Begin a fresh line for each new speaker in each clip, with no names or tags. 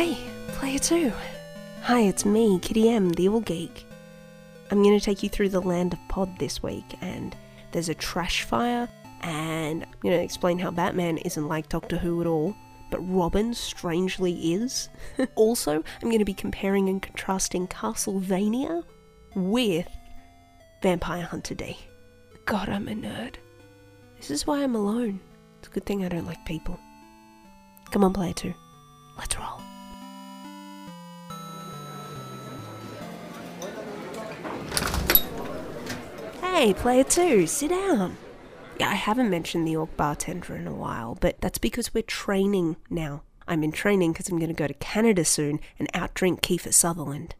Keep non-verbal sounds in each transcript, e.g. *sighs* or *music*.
Hey, player two. Hi, it's me, Kitty M, the Evil Geek. I'm going to take you through the land of Pod this week, and there's a trash fire, and I'm going to explain how Batman isn't like Doctor Who at all, but Robin strangely is. *laughs* also, I'm going to be comparing and contrasting Castlevania with Vampire Hunter D. God, I'm a nerd. This is why I'm alone. It's a good thing I don't like people. Come on, player two. Let's roll. Hey, player two, sit down. Yeah, I haven't mentioned the Orc bartender in a while, but that's because we're training now. I'm in training because I'm going to go to Canada soon and outdrink Kiefer Sutherland.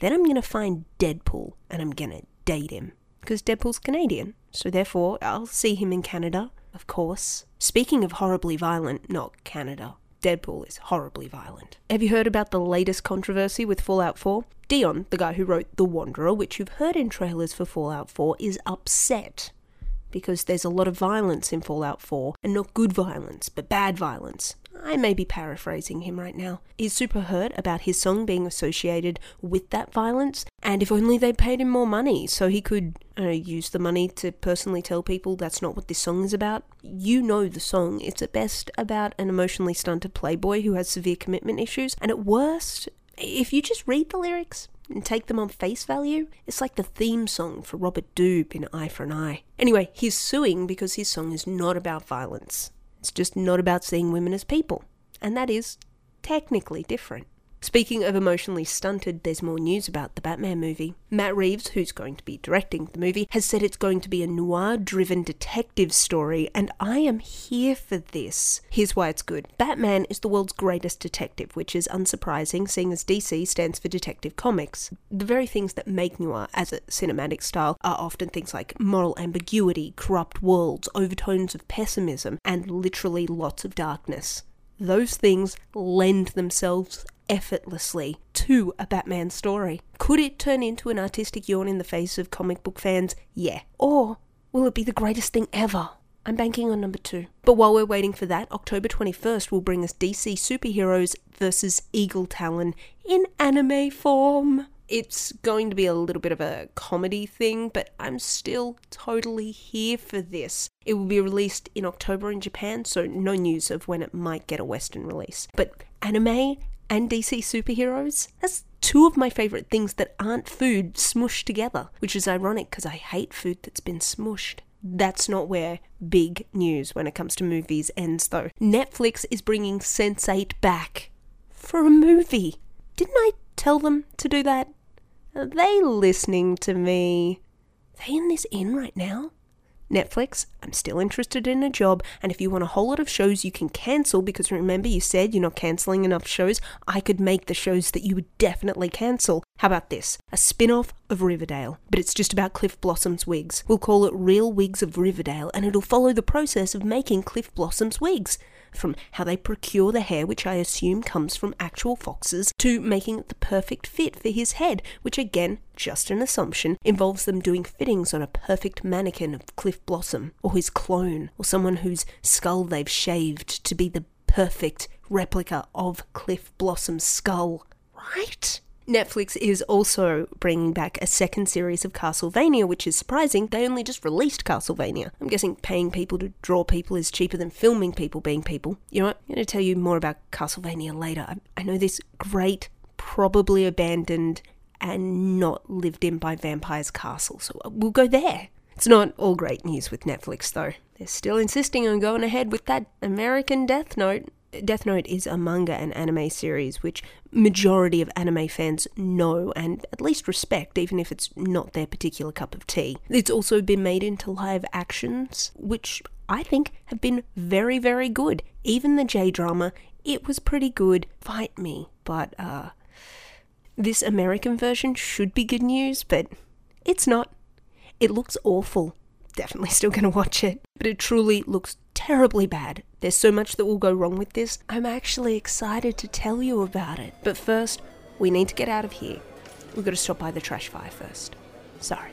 Then I'm going to find Deadpool and I'm going to date him. Because Deadpool's Canadian, so therefore I'll see him in Canada, of course. Speaking of horribly violent, not Canada. Deadpool is horribly violent. Have you heard about the latest controversy with Fallout 4? Dion, the guy who wrote The Wanderer, which you've heard in trailers for Fallout 4, is upset because there's a lot of violence in Fallout 4, and not good violence, but bad violence. I may be paraphrasing him right now. He's super hurt about his song being associated with that violence, and if only they paid him more money so he could uh, use the money to personally tell people that's not what this song is about. You know the song. It's at best about an emotionally stunted playboy who has severe commitment issues, and at worst, if you just read the lyrics, and take them on face value, it's like the theme song for Robert Doob in Eye for an Eye. Anyway, he's suing because his song is not about violence. It's just not about seeing women as people. And that is technically different. Speaking of emotionally stunted, there's more news about the Batman movie. Matt Reeves, who's going to be directing the movie, has said it's going to be a noir driven detective story, and I am here for this. Here's why it's good Batman is the world's greatest detective, which is unsurprising, seeing as DC stands for Detective Comics. The very things that make noir as a cinematic style are often things like moral ambiguity, corrupt worlds, overtones of pessimism, and literally lots of darkness those things lend themselves effortlessly to a Batman story. Could it turn into an artistic yawn in the face of comic book fans? Yeah. Or will it be the greatest thing ever? I'm banking on number two. But while we're waiting for that, October 21st will bring us DC Superheroes versus Eagle Talon in anime form. It's going to be a little bit of a comedy thing, but I'm still totally here for this. It will be released in October in Japan, so no news of when it might get a Western release. But anime and DC superheroes? That's two of my favourite things that aren't food smushed together, which is ironic because I hate food that's been smushed. That's not where big news when it comes to movies ends, though. Netflix is bringing Sense8 back for a movie. Didn't I tell them to do that? Are they listening to me? Are they in this inn right now? Netflix, I'm still interested in a job, and if you want a whole lot of shows you can cancel, because remember you said you're not cancelling enough shows, I could make the shows that you would definitely cancel. How about this? A spin off of Riverdale, but it's just about Cliff Blossom's wigs. We'll call it Real Wigs of Riverdale, and it'll follow the process of making Cliff Blossom's wigs from how they procure the hair, which I assume comes from actual foxes, to making it the perfect fit for his head, which again, just an assumption, involves them doing fittings on a perfect mannequin of Cliff Blossom, or his clone, or someone whose skull they've shaved to be the perfect replica of Cliff Blossom's skull. Right? Netflix is also bringing back a second series of Castlevania, which is surprising. They only just released Castlevania. I'm guessing paying people to draw people is cheaper than filming people being people. You know what? I'm going to tell you more about Castlevania later. I, I know this great, probably abandoned, and not lived in by vampires castle, so we'll go there. It's not all great news with Netflix, though. They're still insisting on going ahead with that American Death Note. Death Note is a manga and anime series which majority of anime fans know and at least respect even if it's not their particular cup of tea. It's also been made into live actions which I think have been very very good. Even the J-drama, it was pretty good. Fight me, but uh this American version should be good news, but it's not. It looks awful. Definitely still going to watch it, but it truly looks terribly bad. There's so much that will go wrong with this. I'm actually excited to tell you about it. But first, we need to get out of here. We've got to stop by the trash fire first. Sorry.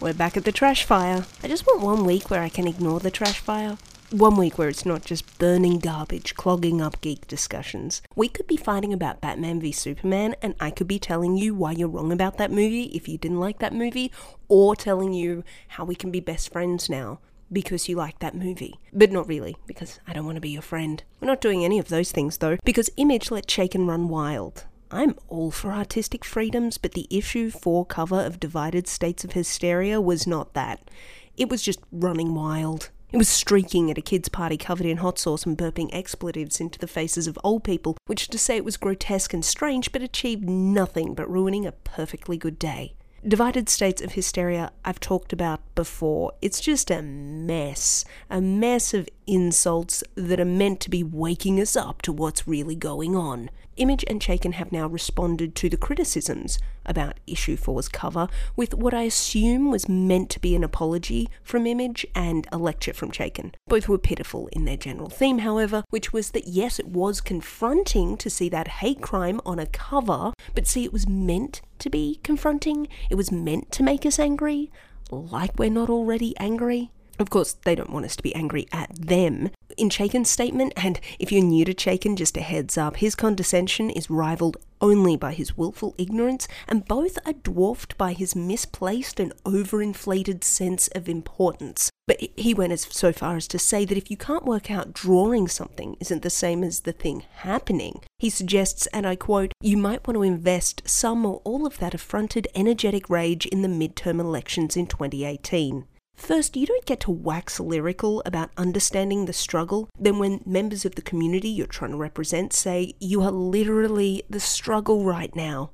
we're back at the trash fire. I just want one week where I can ignore the trash fire. One week where it's not just burning garbage, clogging up geek discussions. We could be fighting about Batman v Superman, and I could be telling you why you're wrong about that movie if you didn't like that movie, or telling you how we can be best friends now because you like that movie. But not really, because I don't want to be your friend. We're not doing any of those things though, because Image let Chaykin run wild. I'm all for artistic freedoms, but the issue 4 cover of Divided States of Hysteria was not that. It was just running wild. It was streaking at a kid's party covered in hot sauce and burping expletives into the faces of old people, which to say it was grotesque and strange, but achieved nothing but ruining a perfectly good day. Divided States of Hysteria, I've talked about before. It's just a mess. A mess of insults that are meant to be waking us up to what's really going on. Image and Chaykin have now responded to the criticisms about issue 4's cover with what I assume was meant to be an apology from Image and a lecture from Chaykin. Both were pitiful in their general theme, however, which was that yes, it was confronting to see that hate crime on a cover, but see, it was meant to be confronting. It was meant to make us angry, like we're not already angry. Of course, they don't want us to be angry at them. In Chaykin's statement, and if you're new to Chaykin, just a heads up, his condescension is rivaled only by his willful ignorance, and both are dwarfed by his misplaced and overinflated sense of importance. But he went as so far as to say that if you can't work out drawing something isn't the same as the thing happening, he suggests, and I quote, you might want to invest some or all of that affronted energetic rage in the midterm elections in 2018. First, you don't get to wax lyrical about understanding the struggle. Then, when members of the community you're trying to represent say, You are literally the struggle right now,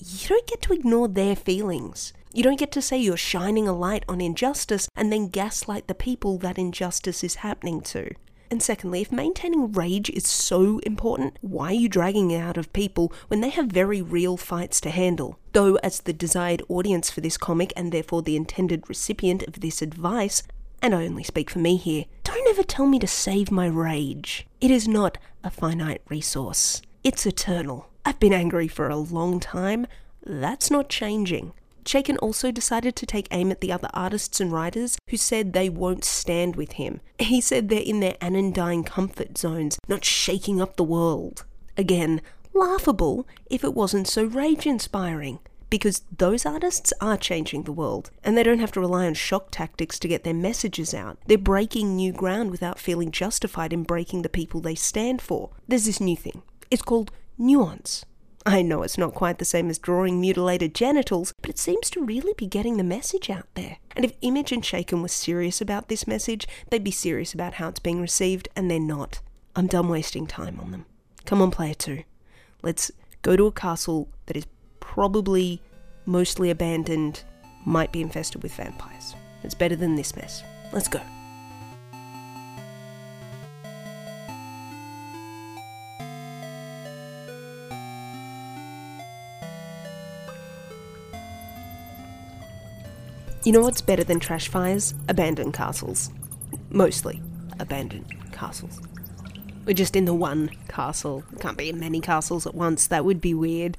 you don't get to ignore their feelings. You don't get to say you're shining a light on injustice and then gaslight the people that injustice is happening to. And secondly, if maintaining rage is so important, why are you dragging it out of people when they have very real fights to handle? Though, as the desired audience for this comic and therefore the intended recipient of this advice, and I only speak for me here, don't ever tell me to save my rage. It is not a finite resource, it's eternal. I've been angry for a long time. That's not changing. Chaykin also decided to take aim at the other artists and writers who said they won't stand with him. He said they're in their anodyne comfort zones, not shaking up the world. Again, laughable if it wasn't so rage inspiring. Because those artists are changing the world, and they don't have to rely on shock tactics to get their messages out. They're breaking new ground without feeling justified in breaking the people they stand for. There's this new thing. It's called nuance. I know it's not quite the same as drawing mutilated genitals, but it seems to really be getting the message out there. And if Image and Chaykin were serious about this message, they'd be serious about how it's being received, and they're not. I'm done wasting time on them. Come on, player two. Let's go to a castle that is probably mostly abandoned, might be infested with vampires. It's better than this mess. Let's go. You know what's better than trash fires? Abandoned castles. Mostly abandoned castles. We're just in the one castle. Can't be in many castles at once. That would be weird.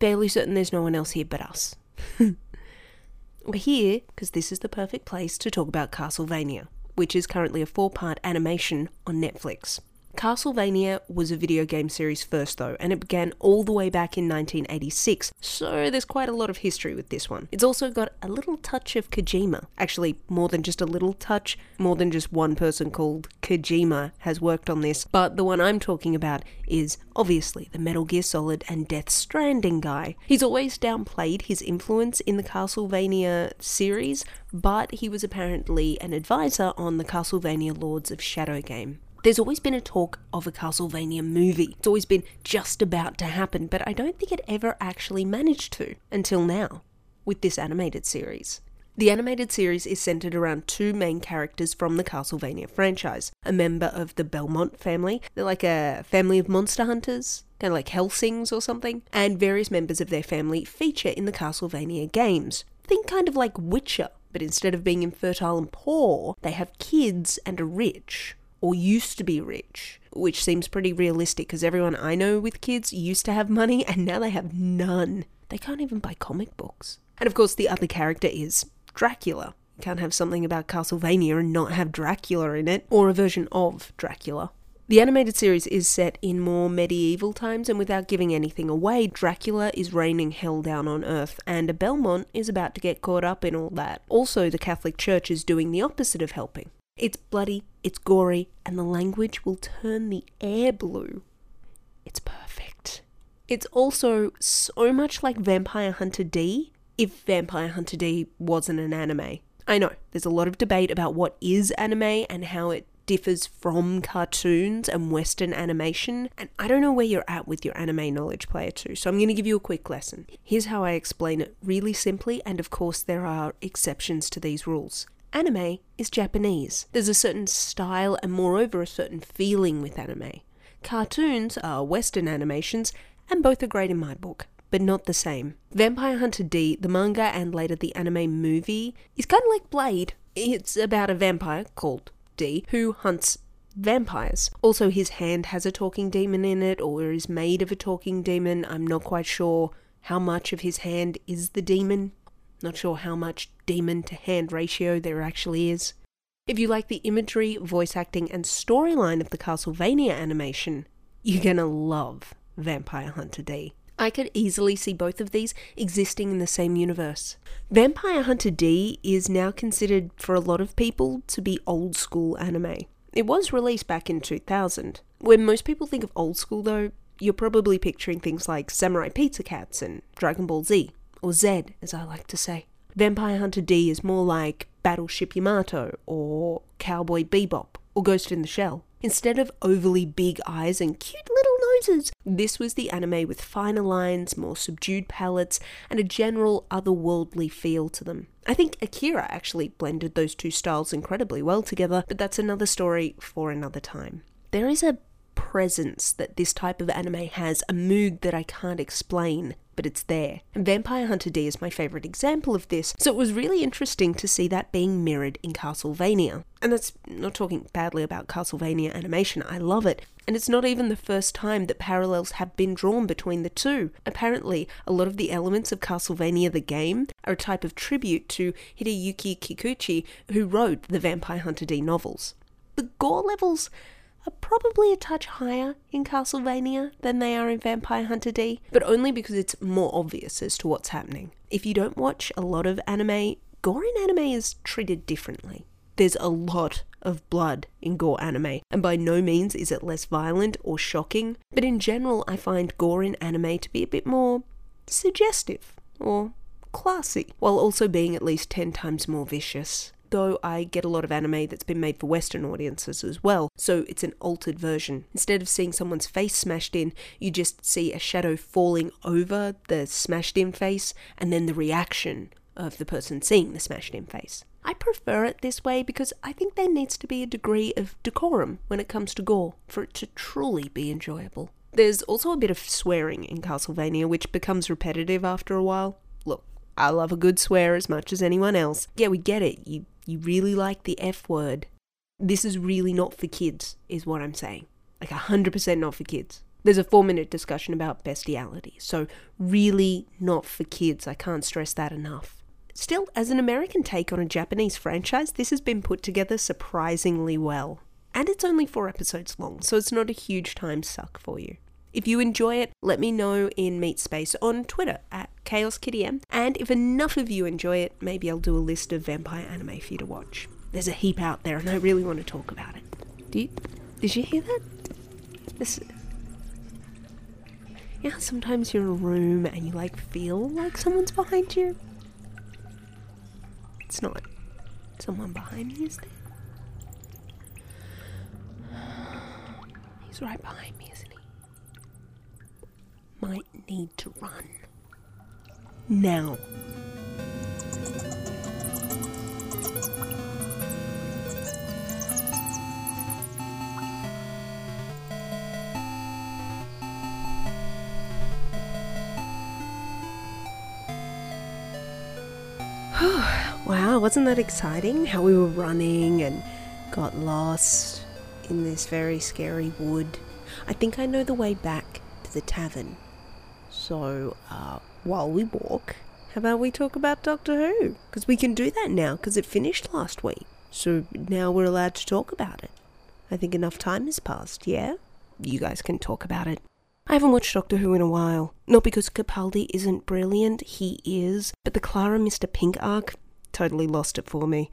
Barely certain there's no one else here but us. *laughs* We're here because this is the perfect place to talk about Castlevania, which is currently a four part animation on Netflix. Castlevania was a video game series first, though, and it began all the way back in 1986, so there's quite a lot of history with this one. It's also got a little touch of Kojima. Actually, more than just a little touch, more than just one person called Kojima has worked on this, but the one I'm talking about is obviously the Metal Gear Solid and Death Stranding guy. He's always downplayed his influence in the Castlevania series, but he was apparently an advisor on the Castlevania Lords of Shadow game. There's always been a talk of a Castlevania movie. It's always been just about to happen, but I don't think it ever actually managed to until now with this animated series. The animated series is centered around two main characters from the Castlevania franchise a member of the Belmont family, they're like a family of monster hunters, kind of like Hellsings or something, and various members of their family feature in the Castlevania games. Think kind of like Witcher, but instead of being infertile and poor, they have kids and are rich or used to be rich, which seems pretty realistic because everyone I know with kids used to have money and now they have none. They can't even buy comic books. And of course, the other character is Dracula. You can't have something about Castlevania and not have Dracula in it, or a version of Dracula. The animated series is set in more medieval times, and without giving anything away, Dracula is raining hell down on Earth, and a Belmont is about to get caught up in all that. Also, the Catholic Church is doing the opposite of helping. It's bloody, it's gory, and the language will turn the air blue. It's perfect. It's also so much like Vampire Hunter D if Vampire Hunter D wasn't an anime. I know, there's a lot of debate about what is anime and how it differs from cartoons and Western animation, and I don't know where you're at with your anime knowledge, player 2, so I'm going to give you a quick lesson. Here's how I explain it really simply, and of course, there are exceptions to these rules. Anime is Japanese. There's a certain style and, moreover, a certain feeling with anime. Cartoons are Western animations, and both are great in my book but not the same. Vampire Hunter D, the manga and later the anime movie, is kind of like Blade. It's about a vampire called D who hunts vampires. Also, his hand has a talking demon in it, or is made of a talking demon. I'm not quite sure how much of his hand is the demon. Not sure how much demon to hand ratio there actually is. If you like the imagery, voice acting, and storyline of the Castlevania animation, you're gonna love Vampire Hunter D. I could easily see both of these existing in the same universe. Vampire Hunter D is now considered for a lot of people to be old school anime. It was released back in 2000. When most people think of old school, though, you're probably picturing things like Samurai Pizza Cats and Dragon Ball Z, or Z as I like to say. Vampire Hunter D is more like Battleship Yamato, or Cowboy Bebop, or Ghost in the Shell. Instead of overly big eyes and cute little noses, this was the anime with finer lines, more subdued palettes, and a general otherworldly feel to them. I think Akira actually blended those two styles incredibly well together, but that's another story for another time. There is a presence that this type of anime has, a mood that I can't explain, but it's there. And Vampire Hunter D is my favourite example of this, so it was really interesting to see that being mirrored in Castlevania. And that's not talking badly about Castlevania animation, I love it. And it's not even the first time that parallels have been drawn between the two. Apparently, a lot of the elements of Castlevania the game are a type of tribute to Hideyuki Kikuchi, who wrote the Vampire Hunter D novels. The gore levels are probably a touch higher in Castlevania than they are in Vampire Hunter D, but only because it's more obvious as to what's happening. If you don't watch a lot of anime, gore in anime is treated differently. There's a lot of blood in gore anime, and by no means is it less violent or shocking, but in general, I find gore in anime to be a bit more suggestive or classy, while also being at least 10 times more vicious though I get a lot of anime that's been made for Western audiences as well, so it's an altered version. Instead of seeing someone's face smashed in, you just see a shadow falling over the smashed in face and then the reaction of the person seeing the smashed in face. I prefer it this way because I think there needs to be a degree of decorum when it comes to gore for it to truly be enjoyable. There's also a bit of swearing in Castlevania, which becomes repetitive after a while. Look, I love a good swear as much as anyone else. Yeah, we get it. You you really like the F word. This is really not for kids, is what I'm saying. Like 100% not for kids. There's a four minute discussion about bestiality, so really not for kids. I can't stress that enough. Still, as an American take on a Japanese franchise, this has been put together surprisingly well. And it's only four episodes long, so it's not a huge time suck for you. If you enjoy it, let me know in Meat Space on Twitter at ChaosKittyM. And if enough of you enjoy it, maybe I'll do a list of vampire anime for you to watch. There's a heap out there, and I really want to talk about it. Do you, did you hear that? This. Yeah, sometimes you're in a room and you like feel like someone's behind you. It's not someone behind me, is there? He's right behind me? Might need to run. Now. *sighs* wow, wasn't that exciting? How we were running and got lost in this very scary wood. I think I know the way back to the tavern. So, uh, while we walk, how about we talk about Doctor Who? Because we can do that now, because it finished last week. So now we're allowed to talk about it. I think enough time has passed, yeah? You guys can talk about it. I haven't watched Doctor Who in a while. Not because Capaldi isn't brilliant, he is, but the Clara Mr. Pink arc totally lost it for me.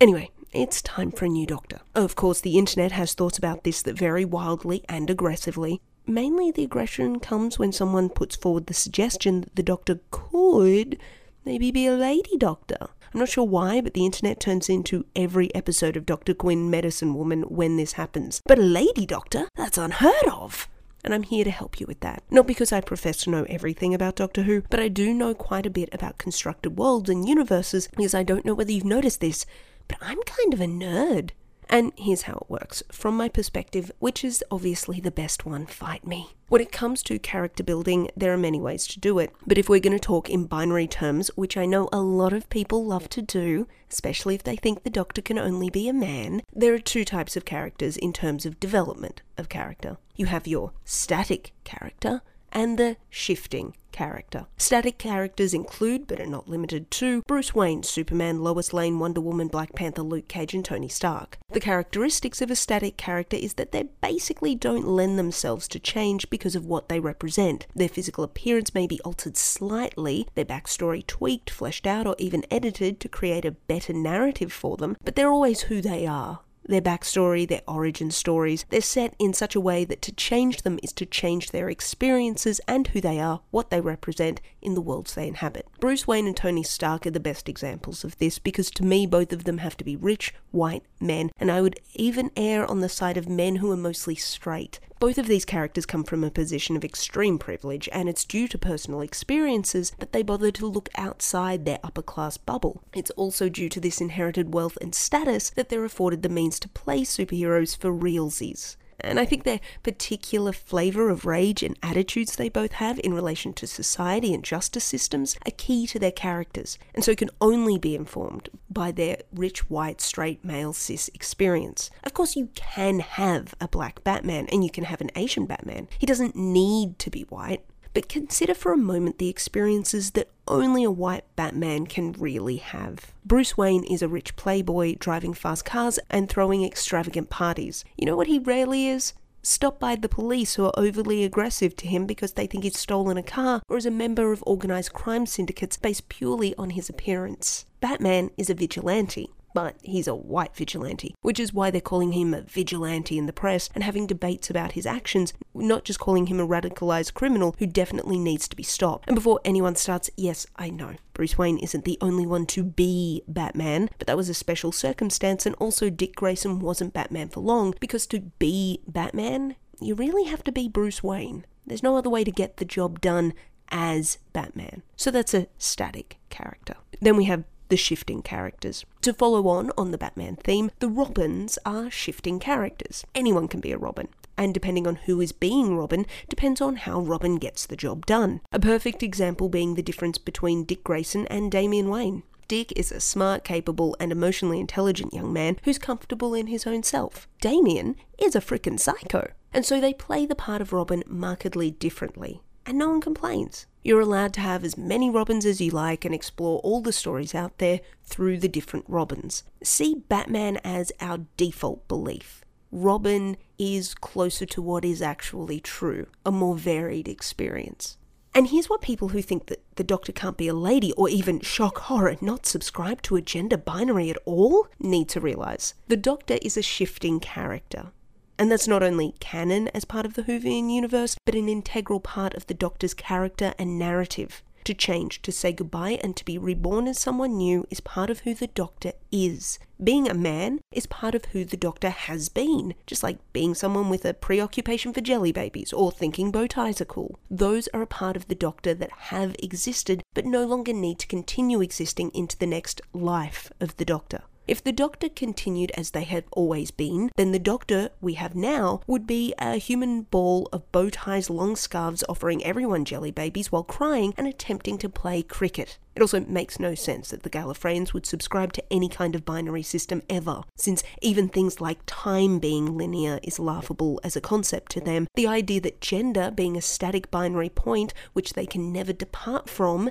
Anyway, it's time for a new doctor. Of course, the internet has thoughts about this that vary wildly and aggressively. Mainly, the aggression comes when someone puts forward the suggestion that the doctor could maybe be a lady doctor. I'm not sure why, but the internet turns into every episode of Dr. Quinn Medicine Woman when this happens. But a lady doctor? That's unheard of! And I'm here to help you with that. Not because I profess to know everything about Doctor Who, but I do know quite a bit about constructed worlds and universes because I don't know whether you've noticed this, but I'm kind of a nerd. And here's how it works from my perspective, which is obviously the best one fight me. When it comes to character building, there are many ways to do it. But if we're going to talk in binary terms, which I know a lot of people love to do, especially if they think the doctor can only be a man, there are two types of characters in terms of development of character. You have your static character and the shifting character. Static characters include, but are not limited to, Bruce Wayne, Superman, Lois Lane, Wonder Woman, Black Panther, Luke Cage, and Tony Stark. The characteristics of a static character is that they basically don't lend themselves to change because of what they represent. Their physical appearance may be altered slightly, their backstory tweaked, fleshed out, or even edited to create a better narrative for them, but they're always who they are their backstory, their origin stories. They're set in such a way that to change them is to change their experiences and who they are, what they represent in the worlds they inhabit. Bruce Wayne and Tony Stark are the best examples of this because to me, both of them have to be rich, white men, and I would even err on the side of men who are mostly straight. Both of these characters come from a position of extreme privilege, and it's due to personal experiences that they bother to look outside their upper class bubble. It's also due to this inherited wealth and status that they're afforded the means to play superheroes for realsies. And I think their particular flavour of rage and attitudes they both have in relation to society and justice systems are key to their characters, and so can only be informed by their rich, white, straight, male, cis experience. Of course, you can have a black Batman and you can have an Asian Batman. He doesn't need to be white. But consider for a moment the experiences that only a white Batman can really have. Bruce Wayne is a rich playboy driving fast cars and throwing extravagant parties. You know what he rarely is? Stopped by the police who are overly aggressive to him because they think he's stolen a car, or is a member of organized crime syndicates based purely on his appearance. Batman is a vigilante but he's a white vigilante, which is why they're calling him a vigilante in the press and having debates about his actions, not just calling him a radicalized criminal who definitely needs to be stopped. And before anyone starts, yes, I know. Bruce Wayne isn't the only one to be Batman, but that was a special circumstance, and also Dick Grayson wasn't Batman for long, because to be Batman, you really have to be Bruce Wayne. There's no other way to get the job done as Batman. So that's a static character. Then we have the shifting characters. To follow on on the Batman theme, the Robins are shifting characters. Anyone can be a Robin. And depending on who is being Robin, depends on how Robin gets the job done. A perfect example being the difference between Dick Grayson and Damian Wayne. Dick is a smart, capable, and emotionally intelligent young man who's comfortable in his own self. Damian is a frickin' psycho. And so they play the part of Robin markedly differently. And no one complains. You're allowed to have as many Robins as you like and explore all the stories out there through the different Robins. See Batman as our default belief. Robin is closer to what is actually true, a more varied experience. And here's what people who think that the Doctor can't be a lady or even shock horror not subscribe to a gender binary at all need to realize. The Doctor is a shifting character. And that's not only canon as part of the Whovian universe, but an integral part of the Doctor's character and narrative. To change, to say goodbye, and to be reborn as someone new is part of who the Doctor is. Being a man is part of who the Doctor has been, just like being someone with a preoccupation for jelly babies or thinking bow ties are cool. Those are a part of the Doctor that have existed but no longer need to continue existing into the next life of the Doctor. If the Doctor continued as they have always been, then the Doctor we have now would be a human ball of bow ties, long scarves, offering everyone jelly babies while crying and attempting to play cricket. It also makes no sense that the Gallifreyans would subscribe to any kind of binary system ever, since even things like time being linear is laughable as a concept to them. The idea that gender being a static binary point which they can never depart from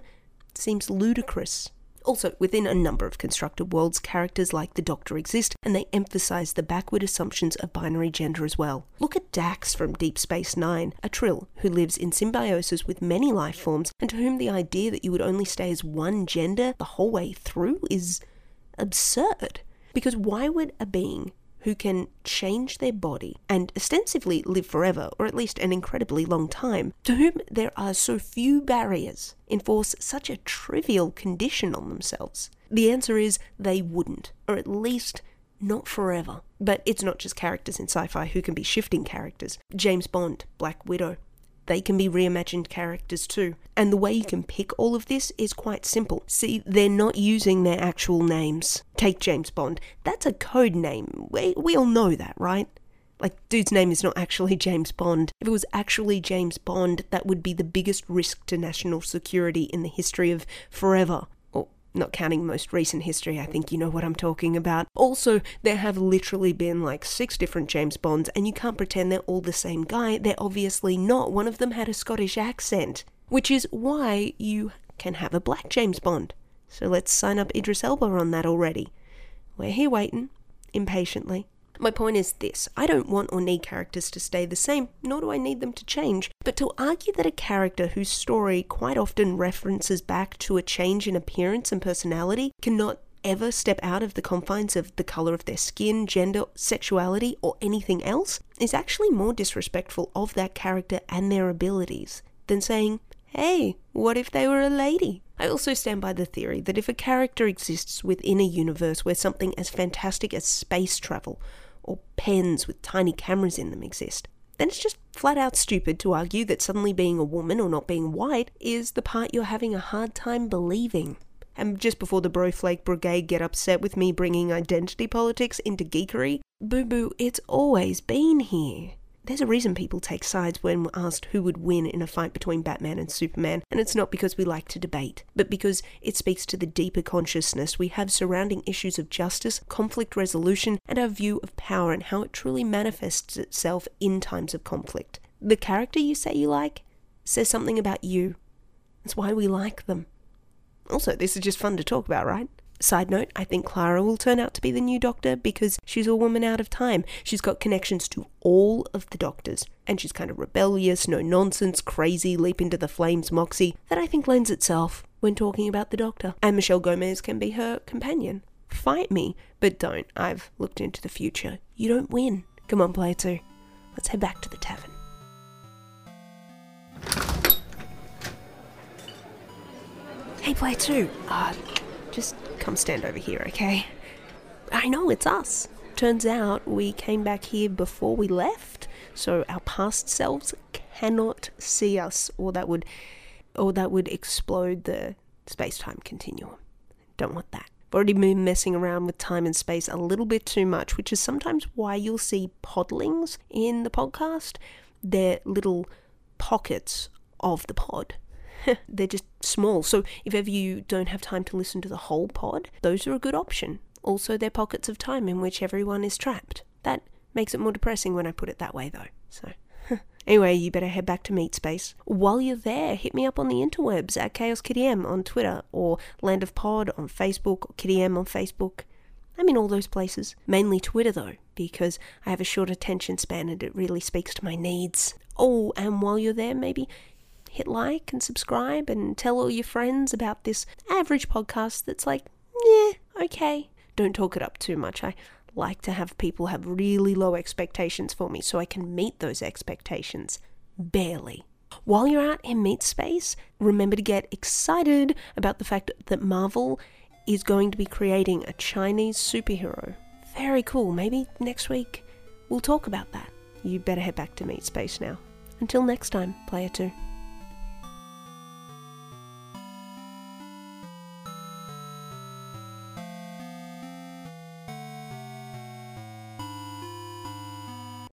seems ludicrous. Also, within a number of constructed worlds, characters like the Doctor exist, and they emphasize the backward assumptions of binary gender as well. Look at Dax from Deep Space Nine, a Trill who lives in symbiosis with many life forms, and to whom the idea that you would only stay as one gender the whole way through is absurd. Because why would a being who can change their body and ostensibly live forever, or at least an incredibly long time, to whom there are so few barriers, enforce such a trivial condition on themselves? The answer is they wouldn't, or at least not forever. But it's not just characters in sci fi who can be shifting characters. James Bond, Black Widow, they can be reimagined characters too. And the way you can pick all of this is quite simple. See, they're not using their actual names. Take James Bond. That's a code name. We, we all know that, right? Like, dude's name is not actually *laughs* James Bond. If it was actually James Bond, that would be the biggest risk to national security in the history of forever not counting most recent history, I think you know what I'm talking about. Also, there have literally been like six different James Bonds, and you can't pretend they're all the same guy. They're obviously not. One of them had a Scottish accent, which is why you can have a black James Bond. So let's sign up Idris Elba on that already. We're here waiting, impatiently. My point is this I don't want or need characters to stay the same, nor do I need them to change. But to argue that a character whose story quite often references back to a change in appearance and personality cannot ever step out of the confines of the colour of their skin, gender, sexuality, or anything else is actually more disrespectful of that character and their abilities than saying, hey, what if they were a lady? I also stand by the theory that if a character exists within a universe where something as fantastic as space travel or pens with tiny cameras in them exist, then it's just flat out stupid to argue that suddenly being a woman or not being white is the part you're having a hard time believing. And just before the Broflake Brigade get upset with me bringing identity politics into geekery, boo boo, it's always been here. There's a reason people take sides when asked who would win in a fight between Batman and Superman, and it's not because we like to debate, but because it speaks to the deeper consciousness we have surrounding issues of justice, conflict resolution, and our view of power and how it truly manifests itself in times of conflict. The character you say you like says something about you. That's why we like them. Also, this is just fun to talk about, right? Side note, I think Clara will turn out to be the new doctor because she's a woman out of time. She's got connections to all of the doctors, and she's kind of rebellious, no nonsense, crazy, leap into the flames moxie that I think lends itself when talking about the doctor. And Michelle Gomez can be her companion. Fight me, but don't. I've looked into the future. You don't win. Come on, player two. Let's head back to the tavern. Hey, player two. Uh, just come stand over here, okay? I know, it's us. Turns out we came back here before we left, so our past selves cannot see us, or that would, or that would explode the space-time continuum. Don't want that. I've already been messing around with time and space a little bit too much, which is sometimes why you'll see podlings in the podcast. They're little pockets of the pod *laughs* they're just small. So if ever you don't have time to listen to the whole pod, those are a good option. Also, they're pockets of time in which everyone is trapped. That makes it more depressing when I put it that way, though. So. *laughs* Anyway, you better head back to Meat Space. While you're there, hit me up on the interwebs at ChaosKittyM on Twitter or Land of Pod on Facebook or KittyM on Facebook. I'm in all those places. Mainly Twitter though, because I have a short attention span and it really speaks to my needs. Oh, and while you're there, maybe hit like and subscribe and tell all your friends about this average podcast that's like, yeah, okay. Don't talk it up too much. I like to have people have really low expectations for me so I can meet those expectations. Barely. While you're out in meat space, remember to get excited about the fact that Marvel is going to be creating a Chinese superhero. Very cool. Maybe next week we'll talk about that. You better head back to meat space now. Until next time, player 2.